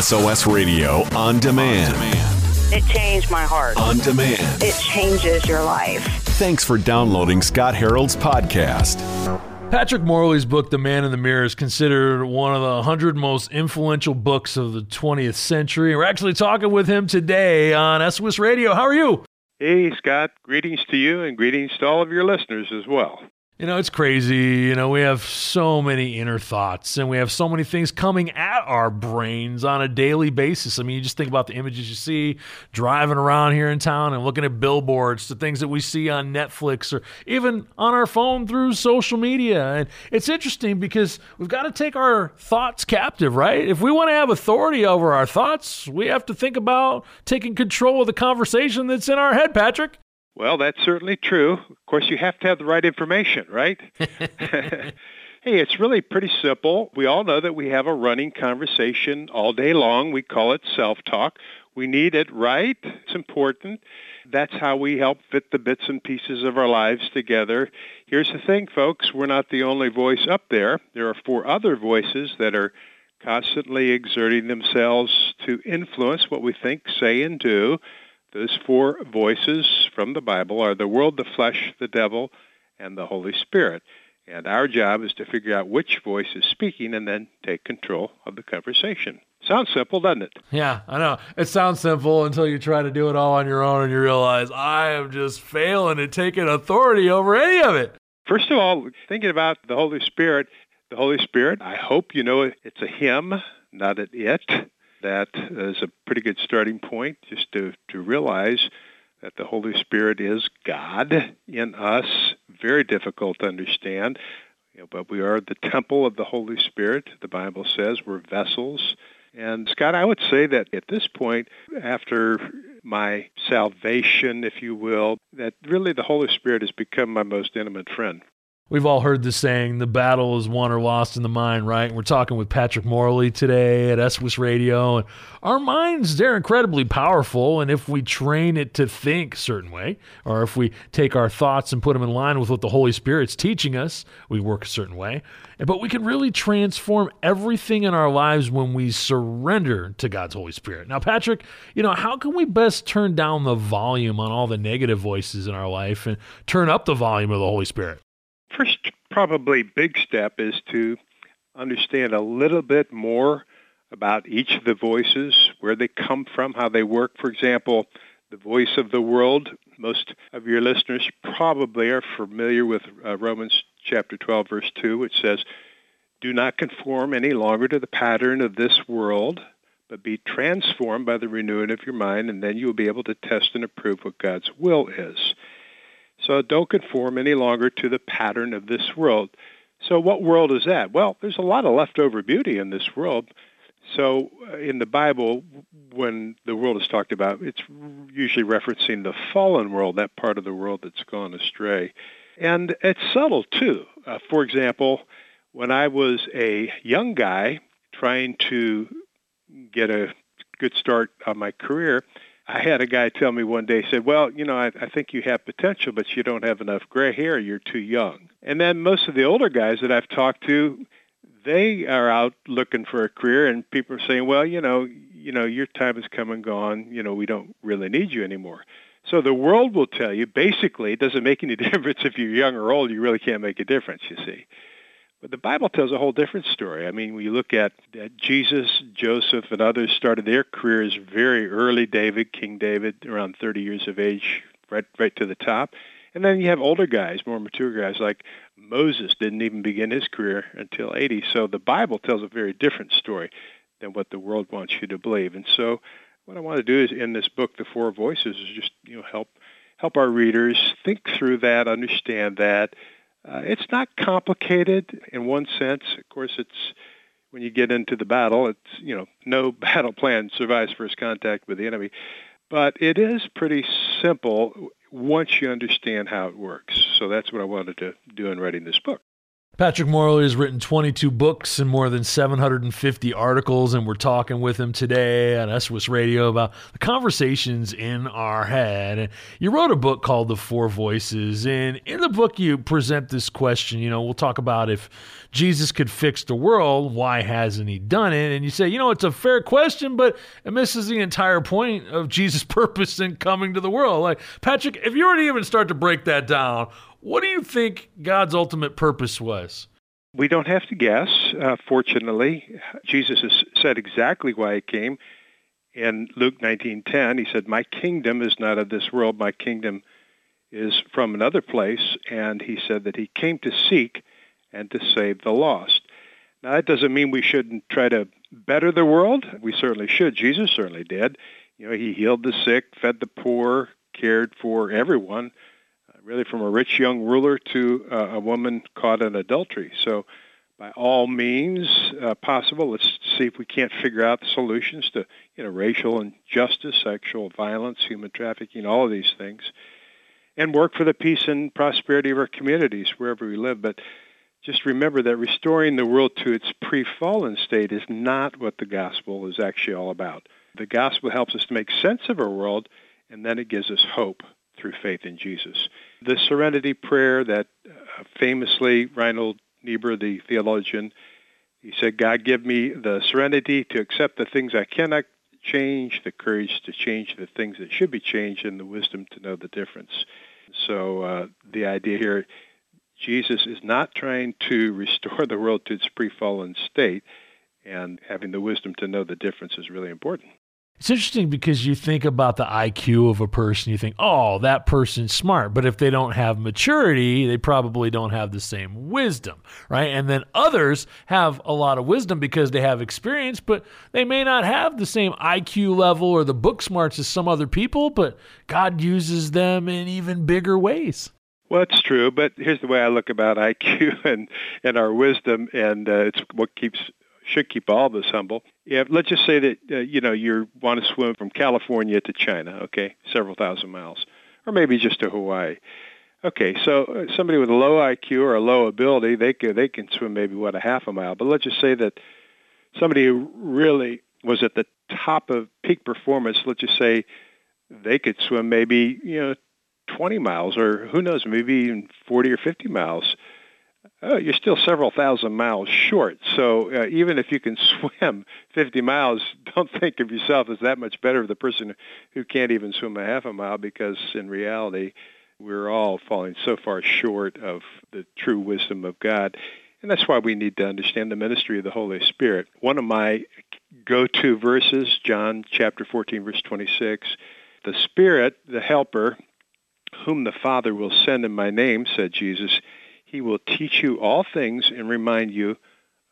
SOS Radio on demand. It changed my heart. On demand. It changes your life. Thanks for downloading Scott Harold's podcast. Patrick Morley's book, The Man in the Mirror, is considered one of the 100 most influential books of the 20th century. We're actually talking with him today on SOS Radio. How are you? Hey, Scott. Greetings to you and greetings to all of your listeners as well. You know, it's crazy. You know, we have so many inner thoughts and we have so many things coming at our brains on a daily basis. I mean, you just think about the images you see driving around here in town and looking at billboards, the things that we see on Netflix or even on our phone through social media. And it's interesting because we've got to take our thoughts captive, right? If we want to have authority over our thoughts, we have to think about taking control of the conversation that's in our head, Patrick. Well, that's certainly true. Of course, you have to have the right information, right? hey, it's really pretty simple. We all know that we have a running conversation all day long. We call it self-talk. We need it right. It's important. That's how we help fit the bits and pieces of our lives together. Here's the thing, folks. We're not the only voice up there. There are four other voices that are constantly exerting themselves to influence what we think, say, and do. Those four voices from the Bible are the world, the flesh, the devil, and the Holy Spirit. And our job is to figure out which voice is speaking and then take control of the conversation. Sounds simple, doesn't it? Yeah, I know. It sounds simple until you try to do it all on your own and you realize I am just failing at taking authority over any of it. First of all, thinking about the Holy Spirit, the Holy Spirit, I hope you know it's a him, not an it that is a pretty good starting point just to, to realize that the Holy Spirit is God in us. Very difficult to understand, you know, but we are the temple of the Holy Spirit. The Bible says we're vessels. And Scott, I would say that at this point, after my salvation, if you will, that really the Holy Spirit has become my most intimate friend. We've all heard the saying, the battle is won or lost in the mind, right? And we're talking with Patrick Morley today at SOS Radio. And our minds, they're incredibly powerful. And if we train it to think a certain way, or if we take our thoughts and put them in line with what the Holy Spirit's teaching us, we work a certain way. But we can really transform everything in our lives when we surrender to God's Holy Spirit. Now, Patrick, you know, how can we best turn down the volume on all the negative voices in our life and turn up the volume of the Holy Spirit? First, probably big step is to understand a little bit more about each of the voices, where they come from, how they work. For example, the voice of the world. Most of your listeners probably are familiar with uh, Romans chapter 12, verse 2, which says, Do not conform any longer to the pattern of this world, but be transformed by the renewing of your mind, and then you will be able to test and approve what God's will is. So don't conform any longer to the pattern of this world. So what world is that? Well, there's a lot of leftover beauty in this world. So uh, in the Bible, when the world is talked about, it's usually referencing the fallen world, that part of the world that's gone astray. And it's subtle too. Uh, for example, when I was a young guy trying to get a good start on my career, I had a guy tell me one day, said, well, you know, I, I think you have potential, but you don't have enough gray hair. You're too young. And then most of the older guys that I've talked to, they are out looking for a career and people are saying, well, you know, you know, your time has come and gone. You know, we don't really need you anymore. So the world will tell you, basically, it doesn't make any difference if you're young or old. You really can't make a difference, you see. But the Bible tells a whole different story. I mean, when you look at, at Jesus, Joseph, and others started their careers very early. David, King David, around 30 years of age, right, right to the top. And then you have older guys, more mature guys, like Moses didn't even begin his career until 80. So the Bible tells a very different story than what the world wants you to believe. And so what I want to do is in this book, The Four Voices, is just you know help help our readers think through that, understand that, uh, it's not complicated in one sense. Of course, it's when you get into the battle, it's you know no battle plan survives first contact with the enemy, but it is pretty simple once you understand how it works. So that's what I wanted to do in writing this book. Patrick Morley has written 22 books and more than 750 articles, and we're talking with him today on SOS Radio about the conversations in our head. And you wrote a book called The Four Voices, and in the book you present this question. You know, we'll talk about if Jesus could fix the world, why hasn't he done it? And you say, you know, it's a fair question, but it misses the entire point of Jesus' purpose in coming to the world. Like, Patrick, if you were to even start to break that down, what do you think God's ultimate purpose was? We don't have to guess, uh, fortunately. Jesus has said exactly why he came. In Luke 19:10, he said, "My kingdom is not of this world. My kingdom is from another place." And he said that he came to seek and to save the lost. Now, that doesn't mean we shouldn't try to better the world. We certainly should. Jesus certainly did. You know, he healed the sick, fed the poor, cared for everyone really from a rich young ruler to uh, a woman caught in adultery. So, by all means uh, possible, let's see if we can't figure out the solutions to you know racial injustice, sexual violence, human trafficking, all of these things, and work for the peace and prosperity of our communities wherever we live. But just remember that restoring the world to its pre-fallen state is not what the gospel is actually all about. The gospel helps us to make sense of our world, and then it gives us hope through faith in Jesus. The serenity prayer that uh, famously Reinhold Niebuhr, the theologian, he said, God, give me the serenity to accept the things I cannot change, the courage to change the things that should be changed, and the wisdom to know the difference. So uh, the idea here, Jesus is not trying to restore the world to its pre-fallen state, and having the wisdom to know the difference is really important. It's interesting because you think about the IQ of a person, you think, oh, that person's smart. But if they don't have maturity, they probably don't have the same wisdom, right? And then others have a lot of wisdom because they have experience, but they may not have the same IQ level or the book smarts as some other people, but God uses them in even bigger ways. Well, it's true, but here's the way I look about IQ and, and our wisdom, and uh, it's what keeps should keep all of us humble. Yeah, let's just say that uh, you know you want to swim from California to China, okay, several thousand miles, or maybe just to Hawaii. Okay, so uh, somebody with a low IQ or a low ability, they can they can swim maybe what a half a mile. But let's just say that somebody who really was at the top of peak performance, let's just say they could swim maybe you know 20 miles or who knows, maybe even 40 or 50 miles oh, you're still several thousand miles short. So uh, even if you can swim 50 miles, don't think of yourself as that much better than the person who can't even swim a half a mile because in reality, we're all falling so far short of the true wisdom of God. And that's why we need to understand the ministry of the Holy Spirit. One of my go-to verses, John chapter 14, verse 26, the Spirit, the Helper, whom the Father will send in my name, said Jesus, he will teach you all things and remind you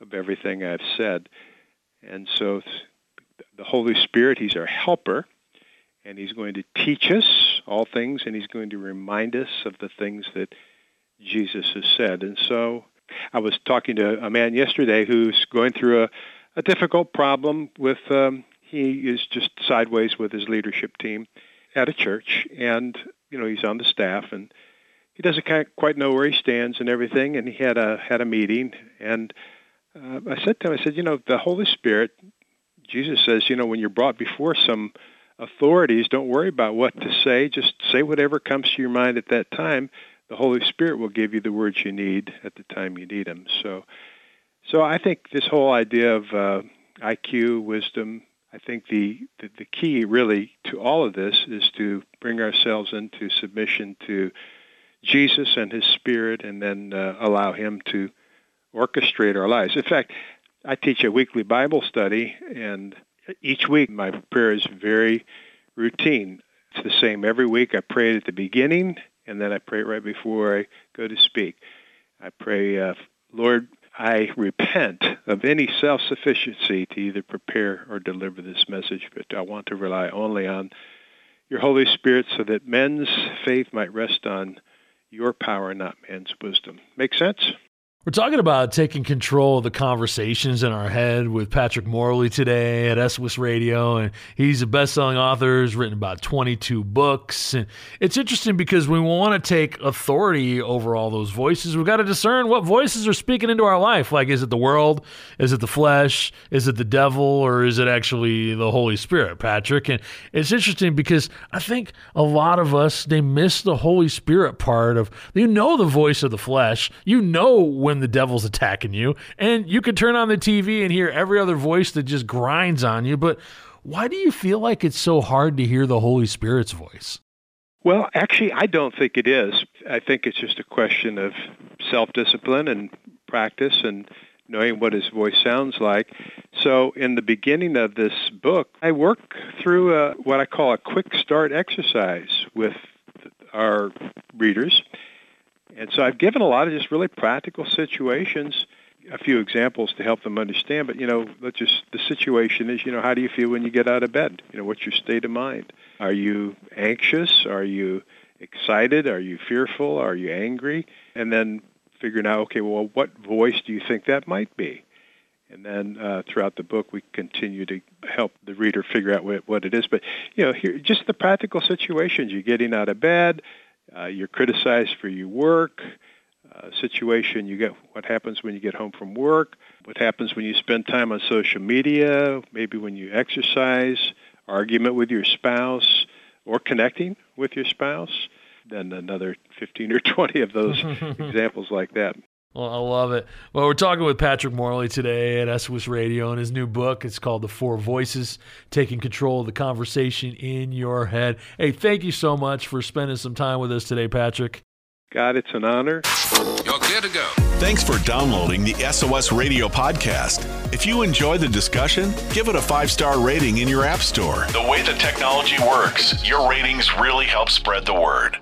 of everything I've said. And so the Holy Spirit, He's our helper, and He's going to teach us all things, and He's going to remind us of the things that Jesus has said. And so I was talking to a man yesterday who's going through a, a difficult problem with, um, he is just sideways with his leadership team at a church, and, you know, he's on the staff, and he doesn't quite know where he stands and everything. And he had a had a meeting, and uh, I said to him, I said, you know, the Holy Spirit, Jesus says, you know, when you're brought before some authorities, don't worry about what to say. Just say whatever comes to your mind at that time. The Holy Spirit will give you the words you need at the time you need them. So, so I think this whole idea of uh, IQ, wisdom, I think the, the, the key really to all of this is to bring ourselves into submission to Jesus and His Spirit, and then uh, allow Him to orchestrate our lives. In fact, I teach a weekly Bible study, and each week my prayer is very routine. It's the same every week. I pray it at the beginning, and then I pray it right before I go to speak. I pray, uh, Lord, I repent of any self-sufficiency to either prepare or deliver this message, but I want to rely only on your Holy Spirit so that men's faith might rest on your power, not man's wisdom. Make sense? We're talking about taking control of the conversations in our head with Patrick Morley today at SOS Radio. And he's a best selling author, has written about 22 books. And it's interesting because we want to take authority over all those voices. We've got to discern what voices are speaking into our life. Like, is it the world? Is it the flesh? Is it the devil? Or is it actually the Holy Spirit, Patrick? And it's interesting because I think a lot of us, they miss the Holy Spirit part of, you know, the voice of the flesh. You know when when the devil's attacking you. And you could turn on the TV and hear every other voice that just grinds on you. But why do you feel like it's so hard to hear the Holy Spirit's voice? Well, actually, I don't think it is. I think it's just a question of self-discipline and practice and knowing what his voice sounds like. So in the beginning of this book, I work through a, what I call a quick start exercise with our readers. And so I've given a lot of just really practical situations, a few examples to help them understand. But, you know, let's just, the situation is, you know, how do you feel when you get out of bed? You know, what's your state of mind? Are you anxious? Are you excited? Are you fearful? Are you angry? And then figuring out, okay, well, what voice do you think that might be? And then uh, throughout the book, we continue to help the reader figure out what, what it is. But, you know, here, just the practical situations. You're getting out of bed uh, you're criticized for your work uh, situation. You get what happens when you get home from work. What happens when you spend time on social media? Maybe when you exercise. Argument with your spouse, or connecting with your spouse. Then another 15 or 20 of those examples like that. Well, I love it. Well, we're talking with Patrick Morley today at SOS Radio and his new book. It's called The Four Voices Taking Control of the Conversation in Your Head. Hey, thank you so much for spending some time with us today, Patrick. God, it's an honor. You're clear to go. Thanks for downloading the SOS Radio podcast. If you enjoy the discussion, give it a five star rating in your App Store. The way the technology works, your ratings really help spread the word.